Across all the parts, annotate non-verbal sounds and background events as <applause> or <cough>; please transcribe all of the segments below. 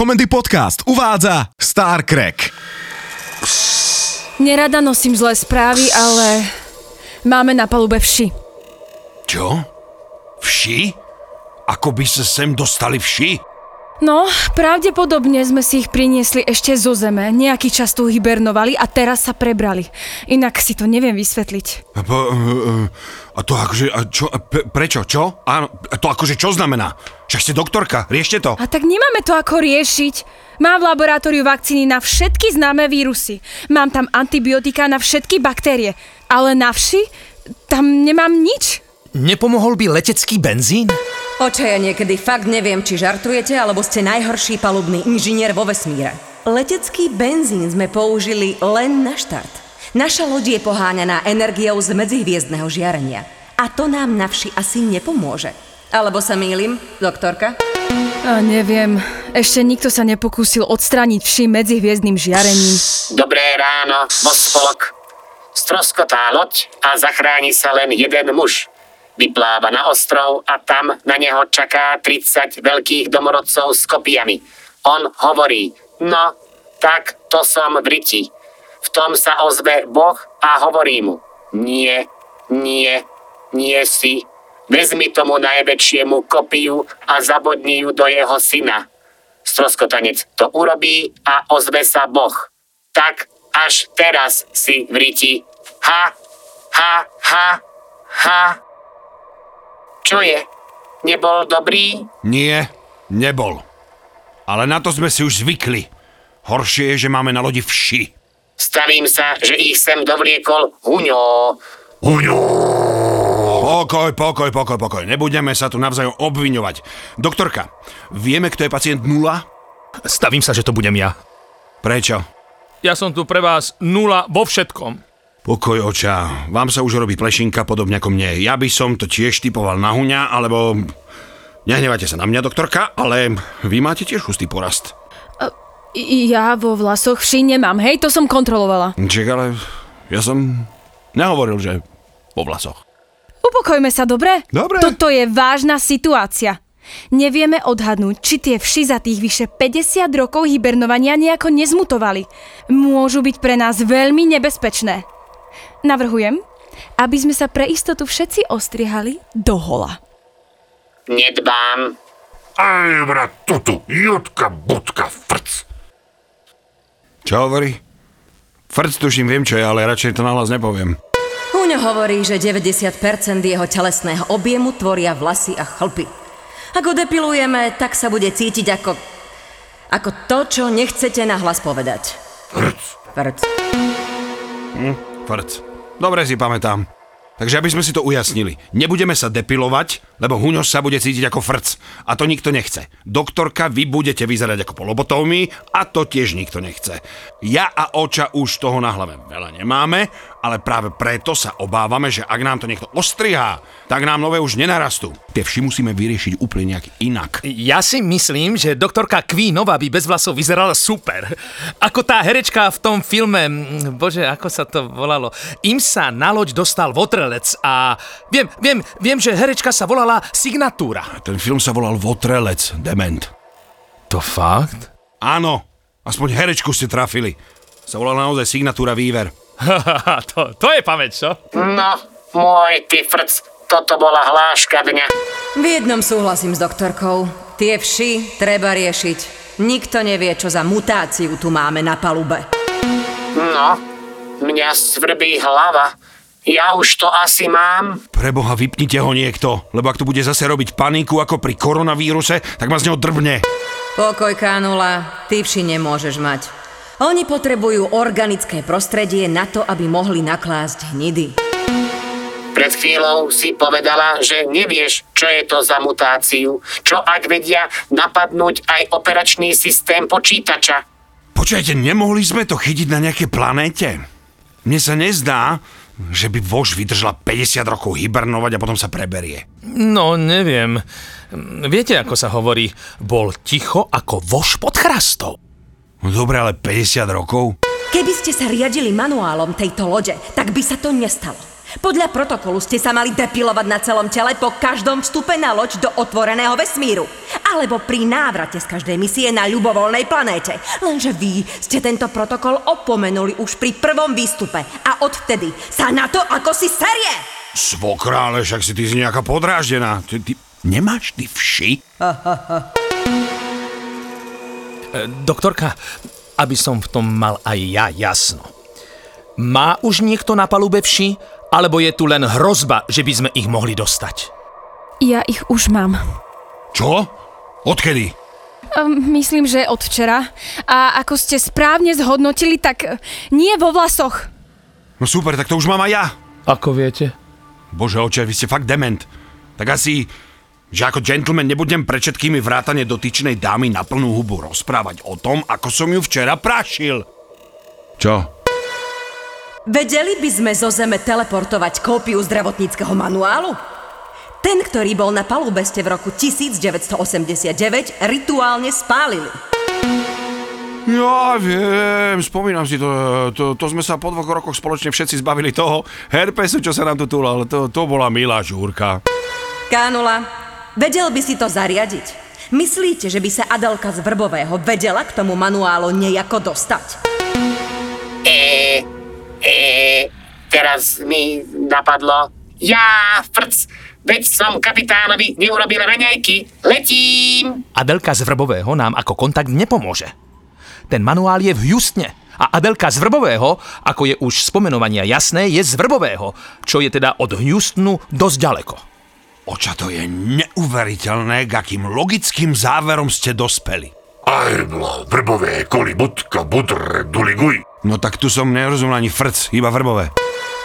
Komendy Podcast uvádza Star Crack. Nerada nosím zlé správy, ale máme na palube vši. Čo? Vši? Ako by sa sem dostali vši? No, pravdepodobne sme si ich priniesli ešte zo zeme. Nejaký čas tu hibernovali a teraz sa prebrali. Inak si to neviem vysvetliť. A, po, uh, a to akože, a čo, a pe, prečo, čo? Áno, a to akože čo znamená? Však ste doktorka, riešte to. A tak nemáme to ako riešiť. Mám v laboratóriu vakcíny na všetky známe vírusy. Mám tam antibiotika na všetky baktérie. Ale na vši? Tam nemám nič. Nepomohol by letecký benzín? Oče, ja niekedy fakt neviem, či žartujete, alebo ste najhorší palubný inžinier vo vesmíre. Letecký benzín sme použili len na štart. Naša loď je poháňaná energiou z medzihviezdného žiarenia. A to nám na vši asi nepomôže. Alebo sa mýlim, doktorka? A neviem. Ešte nikto sa nepokúsil odstrániť vši medzihviezdnym žiarením. Dobré ráno, Vospolok. Stroskotá loď a zachráni sa len jeden muž. Vypláva na ostrov a tam na neho čaká 30 veľkých domorodcov s kopiami. On hovorí, no, tak to som v riti. V tom sa ozve Boh a hovorí mu, nie, nie, nie si. Vezmi tomu najväčšiemu kopiu a zabodni ju do jeho syna. Stroskotanec to urobí a ozve sa Boh. Tak až teraz si v riti. Ha, ha, ha, ha. Čo je? Nebol dobrý? Nie, nebol. Ale na to sme si už zvykli. Horšie je, že máme na lodi vši. Stavím sa, že ich sem dovliekol Huňo. Huňo! Pokoj, pokoj, pokoj, pokoj. Nebudeme sa tu navzájom obviňovať. Doktorka, vieme, kto je pacient nula? Stavím sa, že to budem ja. Prečo? Ja som tu pre vás nula vo všetkom. Pokoj oča, vám sa už robí plešinka podobne ako mne. Ja by som to tiež typoval na huňa, alebo... Nehnevajte sa na mňa, doktorka, ale vy máte tiež hustý porast. Ja vo vlasoch vši nemám, hej, to som kontrolovala. Čak, ale ja som nehovoril, že vo vlasoch. Upokojme sa, dobre? Dobre. Toto je vážna situácia. Nevieme odhadnúť, či tie vši za tých vyše 50 rokov hibernovania nejako nezmutovali. Môžu byť pre nás veľmi nebezpečné. Navrhujem, aby sme sa pre istotu všetci ostrihali do hola. Nedbám. Aj, brat, tutu, jutka, budka, frc. Čo hovorí? Frc tuším, viem čo je, ale radšej to nahlas nepoviem. Húňo hovorí, že 90% jeho telesného objemu tvoria vlasy a chlpy. Ak ho depilujeme, tak sa bude cítiť ako... ako to, čo nechcete nahlas povedať. Frc. Frc. Frc. Dobre si pamätám. Takže aby sme si to ujasnili, nebudeme sa depilovať, lebo Huňo sa bude cítiť ako frc. A to nikto nechce. Doktorka, vy budete vyzerať ako polobotovmi a to tiež nikto nechce. Ja a Oča už toho na hlave veľa nemáme, ale práve preto sa obávame, že ak nám to niekto ostrihá, tak nám nové už nenarastú. Tie vši musíme vyriešiť úplne nejak inak. Ja si myslím, že doktorka Queenová by bez vlasov vyzerala super. Ako tá herečka v tom filme, mm, bože, ako sa to volalo, im sa na loď dostal votrelec a viem, viem, viem, že herečka sa volala Signatúra. Ten film sa volal Votrelec, dement. To fakt? Áno, aspoň herečku ste trafili. Sa volala naozaj Signatúra Výver. <laughs> to, to je pamäť, čo? No, môj ty frc, toto bola hláška dňa. V jednom súhlasím s doktorkou. Tie vši treba riešiť. Nikto nevie, čo za mutáciu tu máme na palube. No, mňa svrbí hlava. Ja už to asi mám. Preboha, vypnite ho niekto, lebo ak tu bude zase robiť paniku ako pri koronavíruse, tak ma z neho drbne. Pokoj, Kánula, ty vši nemôžeš mať. Oni potrebujú organické prostredie na to, aby mohli naklásť hnidy. Pred chvíľou si povedala, že nevieš, čo je to za mutáciu. Čo ak vedia napadnúť aj operačný systém počítača? Počujete, nemohli sme to chytiť na nejaké planéte? Mne sa nezdá, že by vož vydržala 50 rokov hibernovať a potom sa preberie. No, neviem. Viete, ako sa hovorí, bol ticho ako voš pod chrastou. No dobre, ale 50 rokov? Keby ste sa riadili manuálom tejto lode, tak by sa to nestalo. Podľa protokolu ste sa mali depilovať na celom tele po každom vstupe na loď do otvoreného vesmíru. Alebo pri návrate z každej misie na ľubovoľnej planéte. Lenže vy ste tento protokol opomenuli už pri prvom výstupe a odvtedy sa na to ako si serie. Svokrále, však si ty si nejaká podráždená. Ty, ty, nemáš ty vši? <laughs> Doktorka, aby som v tom mal aj ja jasno. Má už niekto na palube vši, alebo je tu len hrozba, že by sme ich mohli dostať? Ja ich už mám. Čo? Odkedy? Um, myslím, že od včera. A ako ste správne zhodnotili, tak eh, nie vo vlasoch. No super, tak to už mám aj ja. Ako viete? Bože oče, vy ste fakt dement. Tak asi, že ako gentleman nebudem pred všetkými vrátane dotyčnej dámy na plnú hubu rozprávať o tom, ako som ju včera prašil. Čo? Vedeli by sme zo Zeme teleportovať kópiu zdravotníckého manuálu? Ten, ktorý bol na palube ste v roku 1989, rituálne spálili. Ja viem, spomínam si to, to, to sme sa po dvoch rokoch spoločne všetci zbavili toho herpesu, čo sa nám tu túlal. To, to bola milá žúrka. Kánula, vedel by si to zariadiť? Myslíte, že by sa Adelka z Vrbového vedela k tomu manuálu nejako dostať? E, e, teraz mi napadlo. Ja, frc, veď som kapitánovi neurobil raňajky. Letím! Adelka z Vrbového nám ako kontakt nepomôže. Ten manuál je v Houstone a Adelka z Vrbového, ako je už z pomenovania jasné, je z Vrbového, čo je teda od Houstonu dosť ďaleko. Oča, to je neuveriteľné, k akým logickým záverom ste dospeli. Ajdlo, vrbové, koli, budka, budr, duliguj. No tak tu som nerozumel ani frc, iba vrbové.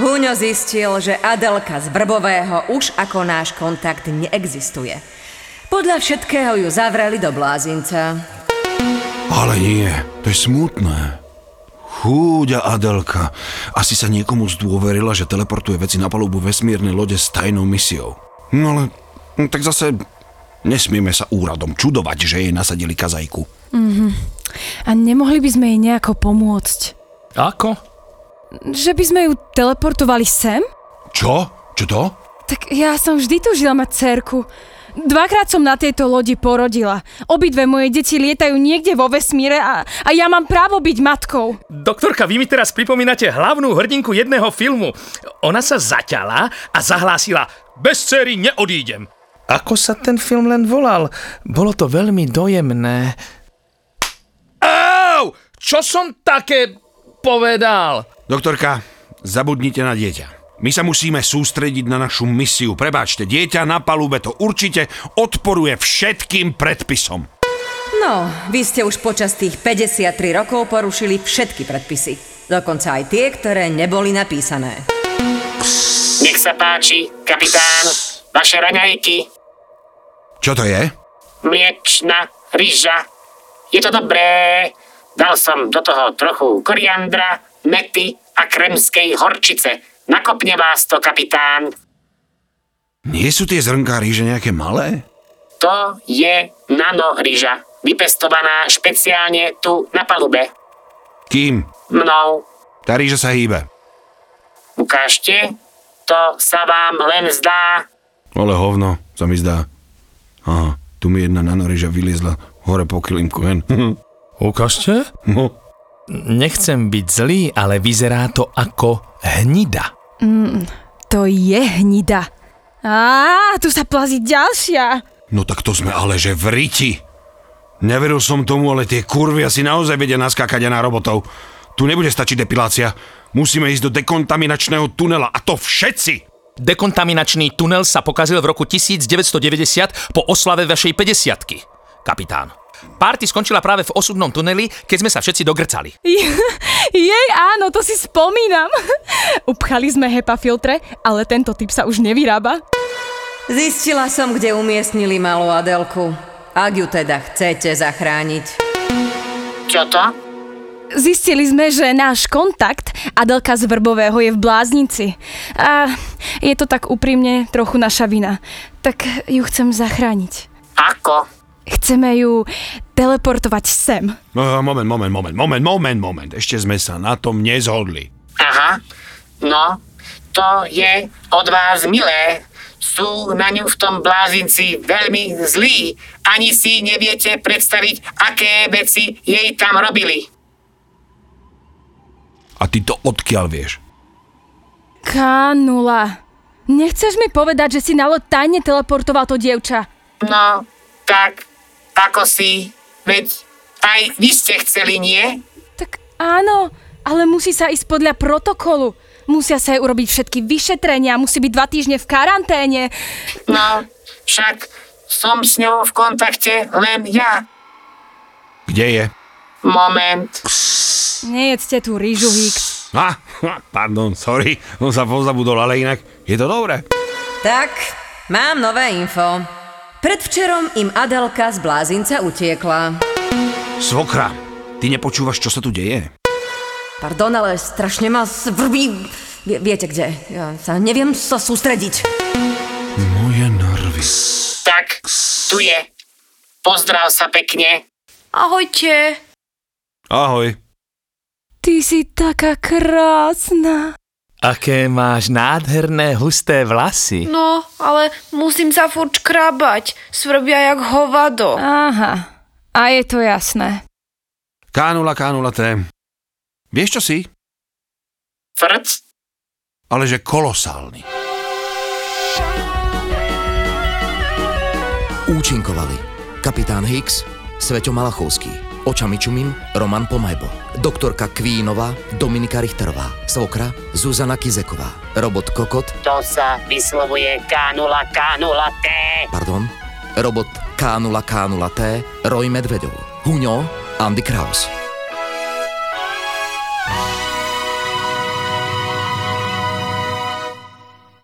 Huňo zistil, že Adelka z Vrbového už ako náš kontakt neexistuje. Podľa všetkého ju zavreli do blázinca. Ale nie, to je smutné. Chúďa Adelka. Asi sa niekomu zdôverila, že teleportuje veci na palubu vesmírnej lode s tajnou misiou. No ale, no tak zase nesmieme sa úradom čudovať, že jej nasadili kazajku. A nemohli by sme jej nejako pomôcť? Ako? Že by sme ju teleportovali sem? Čo? Čo to? Tak ja som vždy tužila mať cerku. Dvakrát som na tejto lodi porodila. Obidve moje deti lietajú niekde vo vesmíre a, a ja mám právo byť matkou. Doktorka, vy mi teraz pripomínate hlavnú hrdinku jedného filmu. Ona sa zaťala a zahlásila Bez céry neodídem. Ako sa ten film len volal? Bolo to veľmi dojemné. Au! Čo som také povedal? Doktorka, zabudnite na dieťa. My sa musíme sústrediť na našu misiu. Prebáčte, dieťa na palube to určite odporuje všetkým predpisom. No, vy ste už počas tých 53 rokov porušili všetky predpisy. Dokonca aj tie, ktoré neboli napísané. Nech sa páči, kapitán, vaše raňajky, Čo to je? mliečna, ryža. Je to dobré. Dal som do toho trochu koriandra, mety a kremskej horčice. Nakopne vás to, kapitán. Nie sú tie zrnká ríže nejaké malé? To je nano ryža, vypestovaná špeciálne tu na palube. Kým? Mnou. Tá ríža sa hýbe. Ukážte, to sa vám len zdá. Ale hovno, sa mi zdá. Aha, tu mi jedna nanoryža vyliezla hore po kilímku, hen. <laughs> Ukážte? No. Nechcem byť zlý, ale vyzerá to ako hnida. To je hnida. Á, tu sa plazí ďalšia. No tak to sme ale že v riti. Neveril som tomu, ale tie kurvy asi naozaj vedia naskákať na robotov. Tu nebude stačiť depilácia. Musíme ísť do dekontaminačného tunela a to všetci. Dekontaminačný tunel sa pokazil v roku 1990 po oslave vašej 50 kapitán. Party skončila práve v osudnom tuneli, keď sme sa všetci dogrcali. <laughs> Jej áno, to si spomínam. <laughs> Upchali sme HEPA filtre, ale tento typ sa už nevyrába. Zistila som, kde umiestnili malú Adelku. Ak ju teda chcete zachrániť. Čo to? Zistili sme, že náš kontakt Adelka z Vrbového je v bláznici. A je to tak úprimne trochu naša vina. Tak ju chcem zachrániť. Ako? Chceme ju teleportovať sem. No, moment, moment, moment, moment, moment, moment. Ešte sme sa na tom nezhodli. Aha, no, to je od vás milé. sú na ňu v tom blázinci veľmi zlí. Ani si neviete predstaviť, aké veci jej tam robili. A ty to odkiaľ vieš? Kanula. Nechceš mi povedať, že si na loď tajne teleportoval to dievča? No, tak, ako si, veď aj vy ste chceli, nie? Tak áno, ale musí sa ísť podľa protokolu. Musia sa jej urobiť všetky vyšetrenia, musí byť dva týždne v karanténe. No, však som s ňou v kontakte len ja. Kde je? Moment. Nejedzte tú rýžu, Hicks. Ah, pardon, sorry, som sa pozabudol, ale inak je to dobré. Tak, mám nové info. Predvčerom im Adelka z blázinca utiekla. Svokra, ty nepočúvaš, čo sa tu deje? Pardon, ale strašne ma svrbí... Vie- viete kde? Ja sa neviem sa sústrediť. Moje nervy. Tak, tu je. Pozdrav sa pekne. Ahojte. Ahoj. Ty si taká krásna. Aké máš nádherné husté vlasy. No, ale musím sa furt škrabať. Svrbia jak hovado. Aha, a je to jasné. Kánula, kánula, té. Vieš čo si? Frc? Ale že kolosálny. Účinkovali kapitán Hicks, Sveťo Malachovský, Očami Čumim, Roman Pomajbo, doktorka Kvínová, Dominika Richterová, Svokra, Zuzana Kizeková, robot Kokot, To sa vyslovuje K0, K0, T. pardon, robot K0K0T, Roy Medvedov, Huňo, Andy Kraus.